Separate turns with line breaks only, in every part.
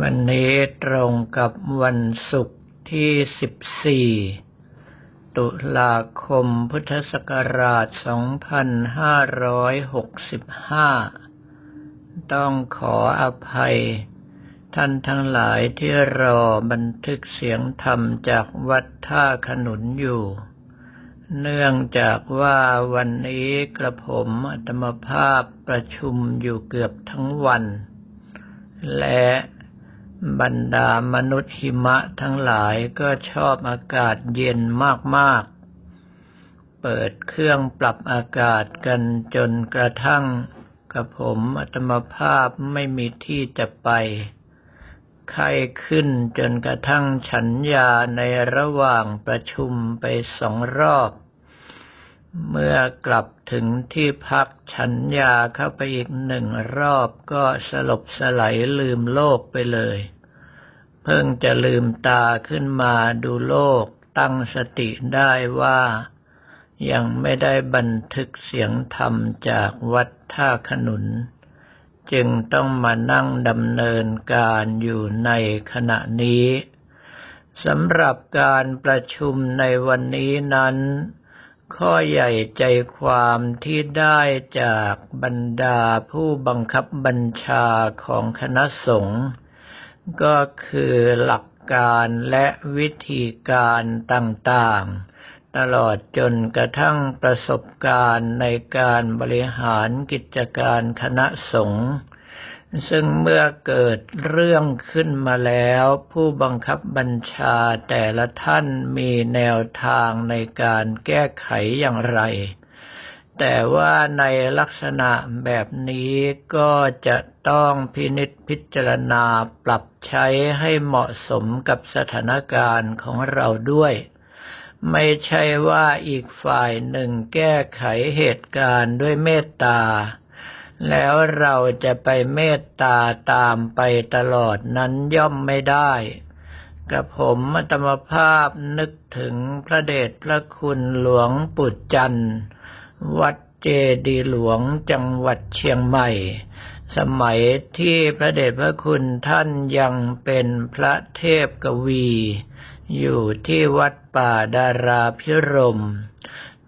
วันนี้ตรงกับวันศุกร์ที่ 14 ตุลาคมพุทธศักราช 2565 ต้องขออภัย ท่านทั้งหลายที่รอบันทึกเสียงธรรมจากวัดท่าขนุนอยู่ เนื่องจากว่าวันนี้กระผมอัตมภาพประชุมอยู่เกือบทั้งวัน และบรรดามนุษย์หิมะทั้งหลายก็ชอบอากาศเย็นมากๆ เปิดเครื่องปรับอากาศกันจนกระทั่งกระผมอัตมภาพไม่มีที่จะไป ไข้ขึ้นจนกระทั่งฉันยาในระหว่างประชุมไปสองรอบ เมื่อกลับถึงที่พักฉันยาเข้าไปอีกหนึ่งรอบก็สลบสลายลืมโลกไปเลย เพิ่งจะลืมตาขึ้นมาดูโลกตั้งสติได้ว่า ยังไม่ได้บันทึกเสียงธรรมจากวัดท่าขนุน จึงต้องมานั่งดำเนินการอยู่ในขณะนี้สำหรับการประชุมในวันนี้นั้น ข้อใหญ่ใจความที่ได้จากบรรดาผู้บังคับบัญชาของคณะสงฆ์ก็คือหลักการและวิธีการต่างๆ ตลอดจนกระทั่งประสบการณ์ในการบริหารกิจการคณะสงฆ์ ซึ่งเมื่อเกิดเรื่องขึ้นมาแล้ว ผู้บังคับบัญชาแต่ละท่านมีแนวทางในการแก้ไขอย่างไร แต่ว่าในลักษณะแบบนี้ก็จะต้องพินิจพิจารณาปรับใช้ให้เหมาะสมกับสถานการณ์ของเราด้วยไม่ใช่ว่าอีกฝ่ายหนึ่งแก้ไขเหตุการณ์ด้วยเมตตา แล้วเราจะไปเมตตาตามไปตลอดนั้นย่อมไม่ได้ กระผมมัตมภาพนึกถึงพระเดชพระคุณหลวงปุจจันทร์วัดเจดีหลวงจังหวัดเชียงใหม่ สมัยที่พระเดชพระคุณท่านยังเป็นพระเทพกวี อยู่ที่วัดป่าดาราพิรม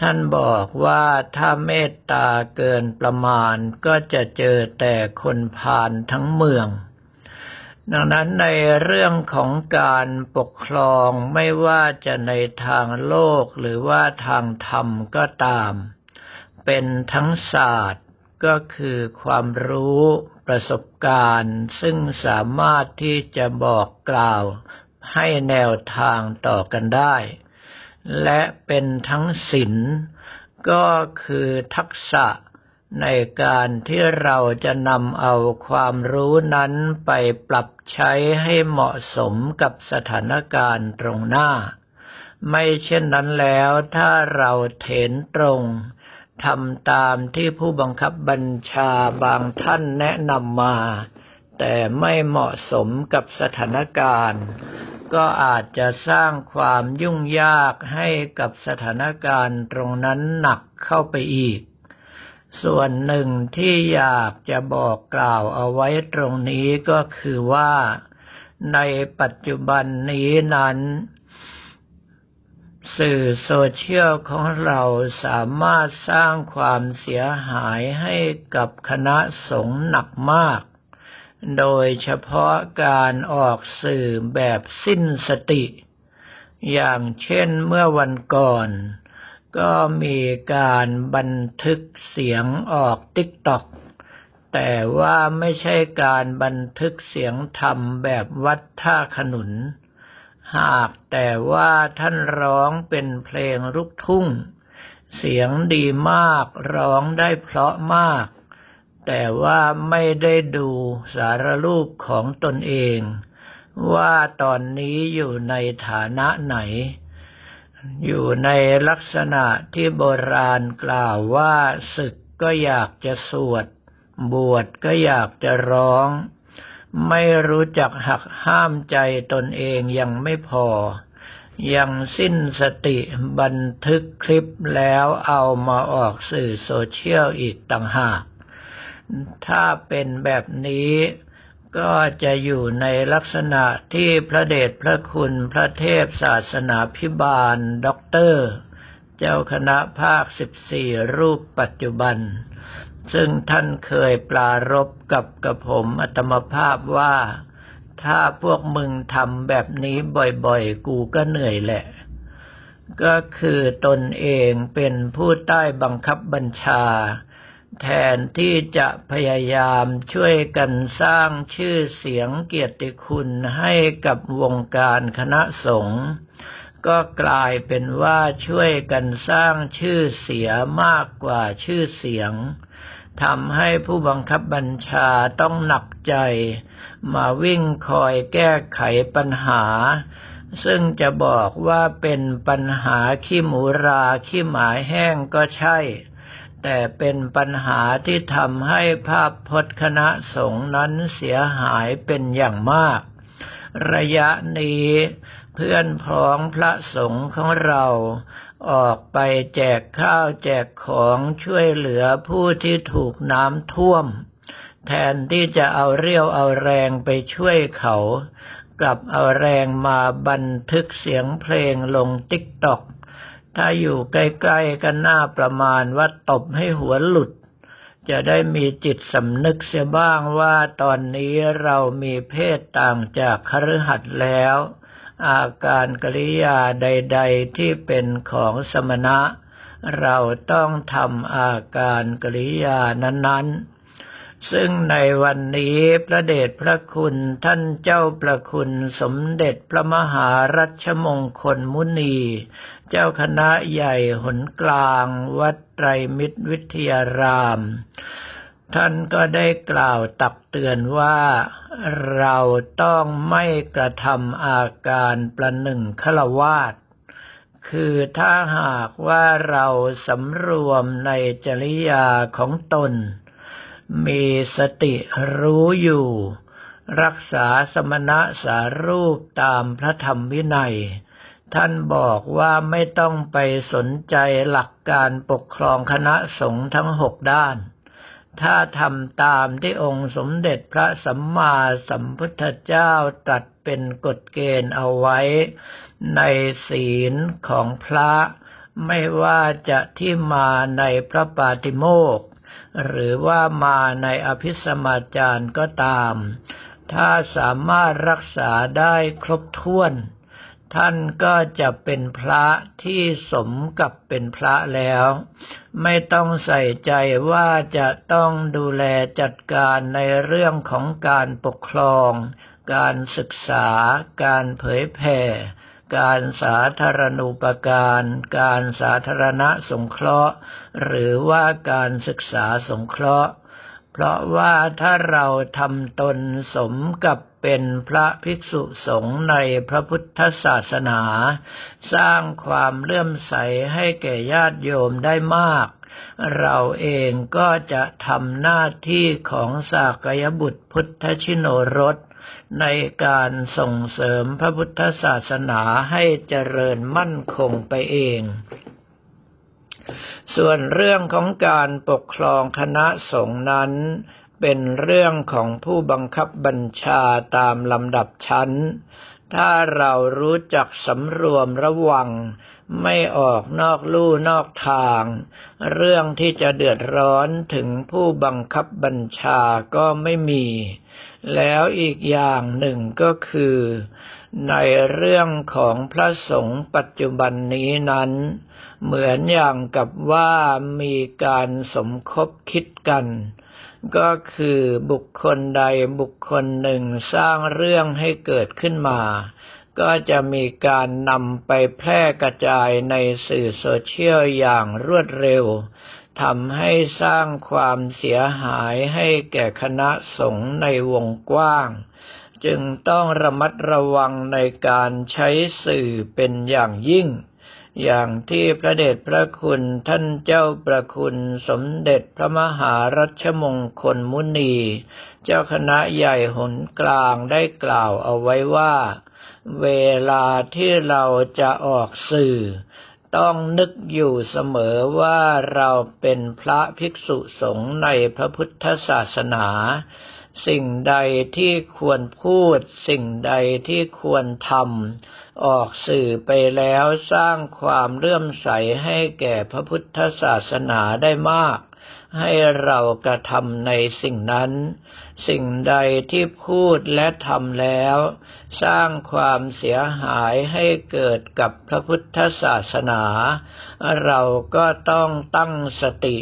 ท่านบอกว่าถ้าเมตตาเกินประมาณก็จะเจอแต่คนพาลทั้งเมือง ดังนั้นในเรื่องของการปกครองไม่ว่าจะในทางโลกหรือว่าทางธรรมก็ตาม เป็นทั้งศาสตร์ก็คือความรู้ประสบการณ์ ซึ่งสามารถที่จะบอกกล่าวให้แนวทางต่อกันได้ และเป็นทั้งศิลก็คือทักษะในการที่เราจะนำเอาความรู้นั้นไปปรับใช้ให้เหมาะสมกับสถานการณ์ตรงหน้า ไม่เช่นนั้นแล้วถ้าเราเถนตรงทำตามที่ผู้บังคับบัญชาบางท่านแนะนำมา แต่ไม่เหมาะสมกับสถานการณ์ ก็อาจจะสร้างความยุ่งยากให้กับสถานการณ์ตรงนั้นหนักเข้าไปอีก ส่วนหนึ่งที่อยากจะบอกกล่าวเอาไว้ตรงนี้ก็คือว่า ในปัจจุบันนี้นั้น สื่อโซเชียลของเราสามารถสร้างความเสียหายให้กับคณะสงฆ์หนักมาก โดยเฉพาะการออกสื่อแบบสิ้นสติ อย่างเช่นเมื่อวันก่อน ก็มีการบันทึกเสียงออกติ๊กต็อกแต่ว่าไม่ใช่การบันทึกเสียงธรรมแบบวัดท่าขนุน หากแต่ว่าท่านร้องเป็นเพลงลูกทุ่ง เสียงดีมากร้องได้เพราะมาก แต่ว่าไม่ได้ดูสารรูปของตนเอง ว่าตอนนี้อยู่ในฐานะไหน อยู่ในลักษณะที่โบราณกล่าวว่าศึกก็อยากจะสวด บวชก็อยากจะร้อง ไม่รู้จักหักห้ามใจตนเองยังไม่พอ ยังสิ้นสติบันทึกคลิปแล้วเอามาออกสื่อโซเชียลอีกต่างหาก ถ้าเป็นแบบนี้ก็จะอยู่ในลักษณะที่พระเดชพระคุณพระเทพศาสนาพิบาลด็อกเตอร์ เจ้าคณะภาคสิบสี่รูปปัจจุบัน ซึ่งท่านเคยปรารภกับกระผมอาตมภาพว่า ถ้าพวกมึงทำแบบนี้บ่อยๆ กูก็เหนื่อยแหละ ก็คือตนเองเป็นผู้ใต้บังคับบัญชา แทนที่จะพยายามช่วยกันสร้างชื่อเสียงเกียรติคุณให้กับวงการคณะสงฆ์ก็กลายเป็นว่าช่วยกันสร้างชื่อเสียมากกว่าชื่อเสียงทำให้ผู้บังคับบัญชาต้องหนักใจ มาวิ่งคอยแก้ไขปัญหา ซึ่งจะบอกว่าเป็นปัญหาขี้หมูราขี้หมาแห้งก็ใช่ แต่เป็นปัญหาที่ทำให้ภาพพจน์คณะสงฆ์นั้นเสียหายเป็นอย่างมาก ระยะนี้เพื่อนพ้องพระสงฆ์ของเราออกไปแจกข้าวแจกของช่วยเหลือผู้ที่ถูกน้ำท่วม แทนที่จะเอาเรี่ยวเอาแรงไปช่วยเขา กลับเอาแรงมาบันทึกเสียงเพลงลงติ๊กต็อก ถ้าอยู่ใกล้ๆกันหน้าประมาณว่าตบให้หัวหลุด จะได้มีจิตสำนึกเสียบ้างว่าตอนนี้เรามีเพศต่างจากคฤหัสถ์แล้ว อาการกริยาใดๆที่เป็นของสมณะ เราต้องทำอาการกริยานั้นๆ ซึ่งในวันนี้พระเดชพระคุณท่านเจ้าประคุณสมเด็จพระมหารัชมงคลมุนี เจ้าคณะใหญ่หนกลางวัดไตรมิตรวิทยาราม ท่านก็ได้กล่าวตักเตือนว่าเราต้องไม่กระทำอาการประหนึ่งฆราวาสคือถ้าหากว่าเราสำรวมในจริยาของตน มีสติรู้อยู่ รักษาสมณะสารูปตามพระธรรมวินัย ท่านบอกว่าไม่ต้องไปสนใจหลักการปกครองคณะสงฆ์ทั้งหกด้าน ถ้าทำตามที่องค์สมเด็จพระสัมมาสัมพุทธเจ้าตรัสเป็นกฎเกณฑ์เอาไว้ ในศีลของพระ ไม่ว่าจะที่มาในพระปาติโมก หรือว่ามาในอภิสมาจารก็ตาม ถ้าสามารถรักษาได้ครบถ้วน ท่านก็จะเป็นพระที่สมกับเป็นพระแล้ว ไม่ต้องใส่ใจว่าจะต้องดูแลจัดการในเรื่องของการปกครอง การศึกษา การเผยแผ่ การสาธารณูปการ การสาธารณสงเคราะห์ หรือว่าการศึกษาสงเคราะห์ เพราะว่าถ้าเราทำตนสมกับเป็นพระภิกษุสงฆ์ในพระพุทธศาสนา สร้างความเลื่อมใสให้แก่ญาติโยมได้มาก เราเองก็จะทำหน้าที่ของสากยบุตรพุทธชิโนรส ในการส่งเสริมพระพุทธศาสนาให้เจริญมั่นคงไปเองส่วนเรื่องของการปกครองคณะสงฆ์นั้น เป็นเรื่องของผู้บังคับบัญชาตามลำดับชั้น ถ้าเรารู้จักสำรวมระวัง ไม่ออกนอกลู่นอกทาง เรื่องที่จะเดือดร้อนถึงผู้บังคับบัญชาก็ไม่มี แล้วอีกอย่างหนึ่งก็คือ ในเรื่องของพระสงฆ์ปัจจุบันนี้นั้น เหมือนอย่างกับว่ามีการสมคบคิดกัน ก็คือบุคคลใดบุคคลหนึ่งสร้างเรื่องให้เกิดขึ้นมา ก็จะมีการนำไปแพร่กระจายในสื่อโซเชียลอย่างรวดเร็วทำให้สร้างความเสียหายให้แก่คณะสงฆ์ในวงกว้าง จึงต้องระมัดระวังในการใช้สื่อเป็นอย่างยิ่ง อย่างที่พระเดชพระคุณท่านเจ้าประคุณสมเด็จพระมหารัชมงคลมุนี เจ้าคณะใหญ่หนกลางได้กล่าวเอาไว้ว่า เวลาที่เราจะออกสื่อ ต้องนึกอยู่เสมอว่าเราเป็นพระภิกษุสงฆ์ในพระพุทธศาสนา สิ่งใดที่ควรพูด สิ่งใดที่ควรทำออกสื่อไปแล้วสร้างความเลื่อมใสให้แก่พระพุทธศาสนาได้มาก ให้เรากระทำในสิ่งนั้น สิ่งใดที่พูดและทำแล้ว สร้างความเสียหายให้เกิดกับพระพุทธศาสนา เราก็ต้องตั้งสติ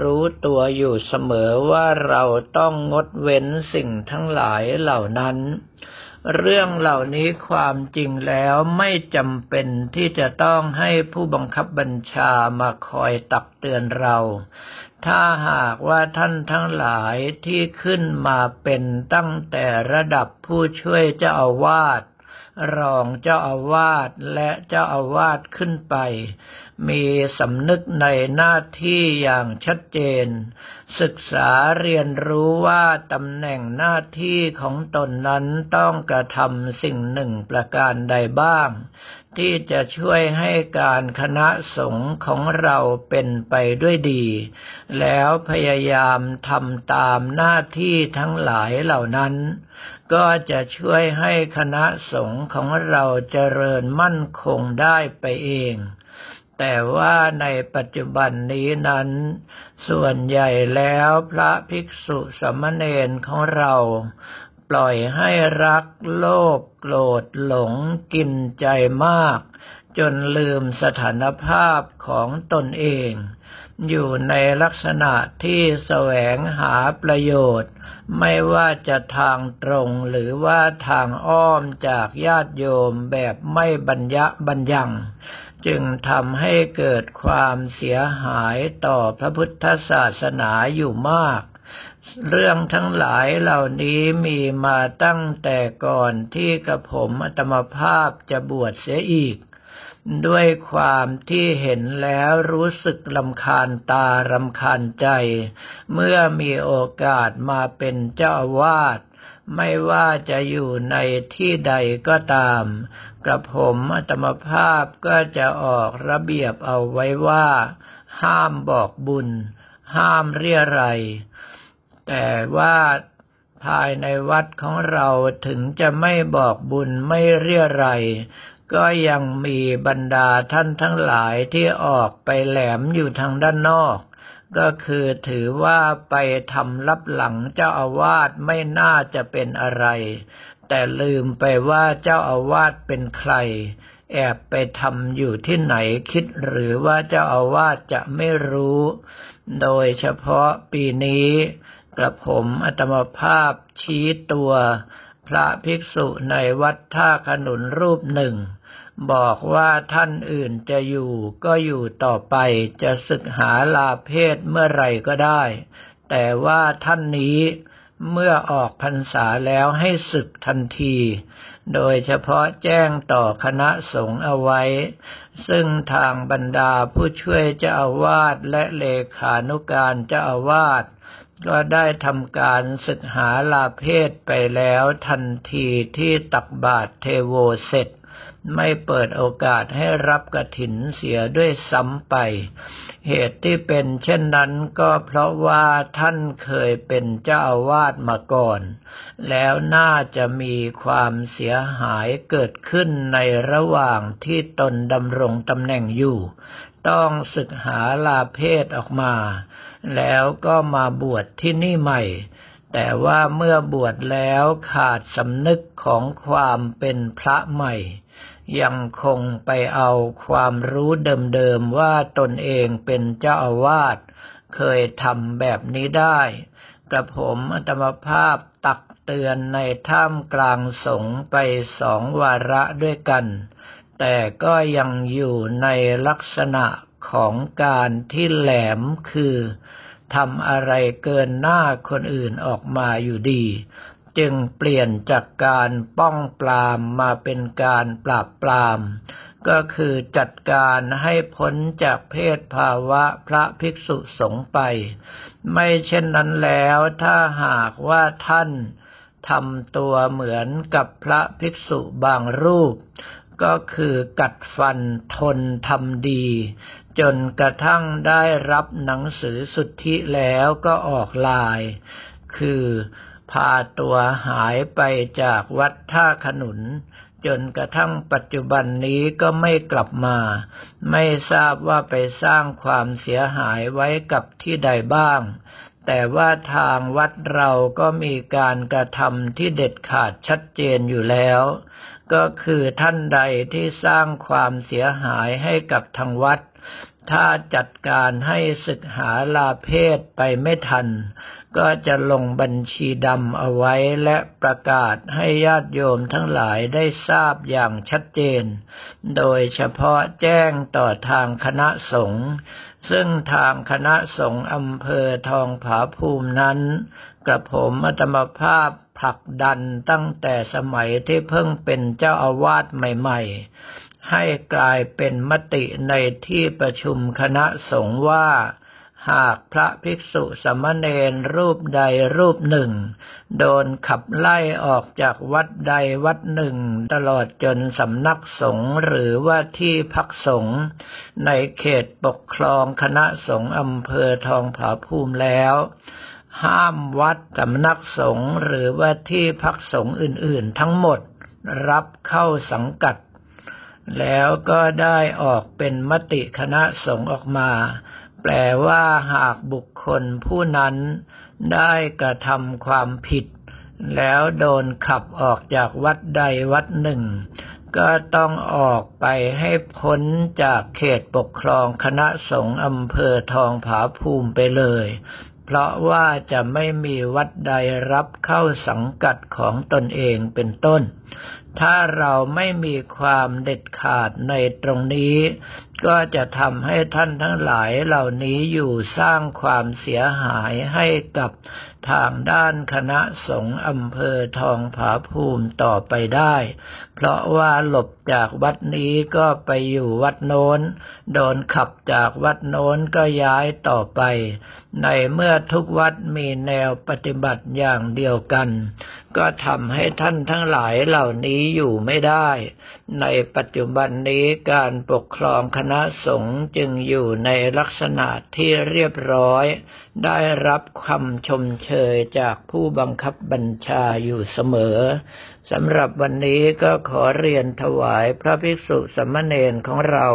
รู้ตัวอยู่เสมอว่าเราต้องงดเว้นสิ่งทั้งหลายเหล่านั้น เรื่องเหล่านี้ความจริงแล้วไม่จำเป็นที่จะต้องให้ผู้บังคับบัญชามาคอยตักเตือนเรา ถ้าหากว่าท่านทั้งหลายที่ขึ้นมาเป็นตั้งแต่ระดับผู้ช่วยเจ้าอาวาส รองเจ้าอาวาสและเจ้าอาวาสขึ้นไป มีสำนึกในหน้าที่อย่างชัดเจน ศึกษาเรียนรู้ว่าตำแหน่งหน้าที่ของตนนั้นต้องกระทำสิ่งหนึ่งประการใดบ้าง ที่จะช่วยให้การคณะสงฆ์ของเราเป็นไปด้วยดี แล้วพยายามทำตามหน้าที่ทั้งหลายเหล่านั้น ก็จะช่วยให้คณะสงฆ์ของเราเจริญมั่นคงได้ไปเอง แต่ว่าในปัจจุบันนี้นั้น ส่วนใหญ่แล้วพระภิกษุสมณเณรของเรา ปล่อยให้รักโลภโกรธหลงกินใจมาก จนลืมสถานภาพของตนเอง อยู่ในลักษณะที่แสวงหาประโยชน์ ไม่ว่าจะทางตรงหรือว่าทางอ้อมจากญาติโยมแบบไม่บัญญะบัญญัง จึงทำให้เกิดความเสียหายต่อพระพุทธศาสนาอยู่มากเรื่องทั้งหลายเหล่านี้มีมาตั้งแต่ก่อนที่กระผมอัตมภาพจะบวชเสียอีก ด้วยความที่เห็นแล้วรู้สึกลำคาญตารำคาญใจ เมื่อมีโอกาสมาเป็นเจ้าวาสไม่ว่าจะอยู่ในที่ใดก็ตาม กระผมอัตมภาพก็จะออกระเบียบเอาไว้ว่า ห้ามบอกบุญ ห้ามเรียไรแต่ว่าภายในวัดของเราถึงจะไม่บอกบุญไม่เรียไร ก็ยังมีบรรดาท่านทั้งหลายที่ออกไปแหลมอยู่ทางด้านนอก ก็คือถือว่าไปทำลับหลังเจ้าอาวาสไม่น่าจะเป็นอะไร แต่ลืมไปว่าเจ้าอาวาสเป็นใคร แอบไปทำอยู่ที่ไหนคิดหรือว่าเจ้าอาวาสจะไม่รู้ โดยเฉพาะปีนี้กระผมอัตมภาพชี้ตัวพระภิกษุในวัดท่าขนุนรูปหนึ่ง บอกว่าท่านอื่นจะอยู่ก็อยู่ต่อไปจะศึกหาลาเพศเมื่อไรก็ได้ แต่ว่าท่านนี้เมื่อออกพรรษาแล้วให้ศึกทันที โดยเฉพาะแจ้งต่อคณะสงฆ์เอาไว้ ซึ่งทางบรรดาผู้ช่วยเจ้าอาวาสและเลขานุการเจ้าอาวาสก็ได้ทำการศึกหาลาเพศไปแล้วทันทีที่ตักบาตรเทโวเสร็จ ไม่เปิดโอกาสให้รับกระถินเสียด้วยซ้ำไป เหตุที่เป็นเช่นนั้นก็เพราะว่าท่านเคยเป็นเจ้าอาวาสมาก่อน แล้วน่าจะมีความเสียหายเกิดขึ้นในระหว่างที่ตนดำรงตำแหน่งอยู่ ต้องศึกหาลาเพศออกมา แล้วก็มาบวชที่นี่ใหม่แต่ว่าเมื่อบวชแล้วขาดสำนึกของความเป็นพระใหม่ ยังคงไปเอาความรู้เดิมๆว่าตนเองเป็นเจ้าอาวาสเคยทำแบบนี้ได้ กระผมอัตมภาพตักเตือนในท่ามกลางสงไปสองวาระด้วยกัน แต่ก็ยังอยู่ในลักษณะของการที่แหลมคือทำอะไรเกินหน้าคนอื่นออกมาอยู่ดี จึงเปลี่ยนจากการป้องปรามมาเป็นการปราบปราม ก็คือจัดการให้พ้นจากเพศภาวะพระภิกษุสงฆ์ไป ไม่เช่นนั้นแล้วถ้าหากว่าท่านทำตัวเหมือนกับพระภิกษุบางรูป ก็คือกัดฟันทนทำดี จนกระทั่งได้รับหนังสือสุทธิแล้วก็ออกลาย คือ พาตัวหายไปจากวัดท่าขนุน จนกระทั่งปัจจุบันนี้ก็ไม่กลับมา ไม่ทราบว่าไปสร้างความเสียหายไว้กับที่ใดบ้าง แต่ว่าทางวัดเราก็มีการกระทำที่เด็ดขาดชัดเจนอยู่แล้ว ก็คือท่านใดที่สร้างความเสียหายให้กับทางวัด ถ้าจัดการให้ศึกหาลาเพศไปไม่ทัน ก็จะลงบัญชีดำเอาไว้และประกาศให้ญาติโยมทั้งหลายได้ทราบอย่างชัดเจน โดยเฉพาะแจ้งต่อทางคณะสงฆ์ซึ่งทางคณะสงฆ์อำเภอทองผาภูมินั้น กระผมอัตมภาพผลักดันตั้งแต่สมัยที่เพิ่งเป็นเจ้าอาวาสใหม่ๆ ให้กลายเป็นมติในที่ประชุมคณะสงฆ์ว่า หากพระภิกษุสมณเณรรูปใดรูปหนึ่ง โดนขับไล่ออกจากวัดใดวัดหนึ่ง ตลอดจนสำนักสงฆ์หรือว่าที่พักสงฆ์ในเขตปกครองคณะสงฆ์อำเภอทองผาภูมิแล้ว ห้ามวัดสำนักสงฆ์หรือว่าที่พักสงฆ์อื่นๆ ทั้งหมดรับเข้าสังกัด แล้วก็ได้ออกเป็นมติคณะสงฆ์ออกมา แปลว่าหากบุคคลผู้นั้นได้กระทำความผิด แล้วโดนขับออกจากวัดใดวัดหนึ่ง ก็ต้องออกไปให้พ้นจากเขตปกครองคณะสงฆ์อำเภอทองผาภูมิไปเลย เพราะว่าจะไม่มีวัดใดรับเข้าสังกัดของตนเองเป็นต้น ถ้าเราไม่มีความเด็ดขาดในตรงนี้ ก็จะทำให้ท่านทั้งหลายเหล่านี้อยู่สร้างความเสียหายให้กับ ทางด้านคณะสงฆ์อำเภอทองผาภูมิต่อไปได้ เพราะว่าหลบจากวัดนี้ก็ไปอยู่วัดโน้น โดนขับจากวัดโน้นก็ย้ายต่อไป ในเมื่อทุกวัดมีแนวปฏิบัติอย่างเดียวกัน ก็ทำให้ท่านทั้งหลายเหล่านี้อยู่ไม่ได้ ในปัจจุบันนี้การปกครองคณะสงฆ์จึงอยู่ในลักษณะที่เรียบร้อย ได้รับคำชมเชเชยจากผู้บังคับบัญชาอยู่เสมอสำหรับวันนี้ก็ขอเรียนถวายพระภิกษุสมณเณรของเรา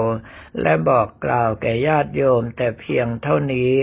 และบอกกล่าวแก่ญาติโยมแต่เพียงเท่านี้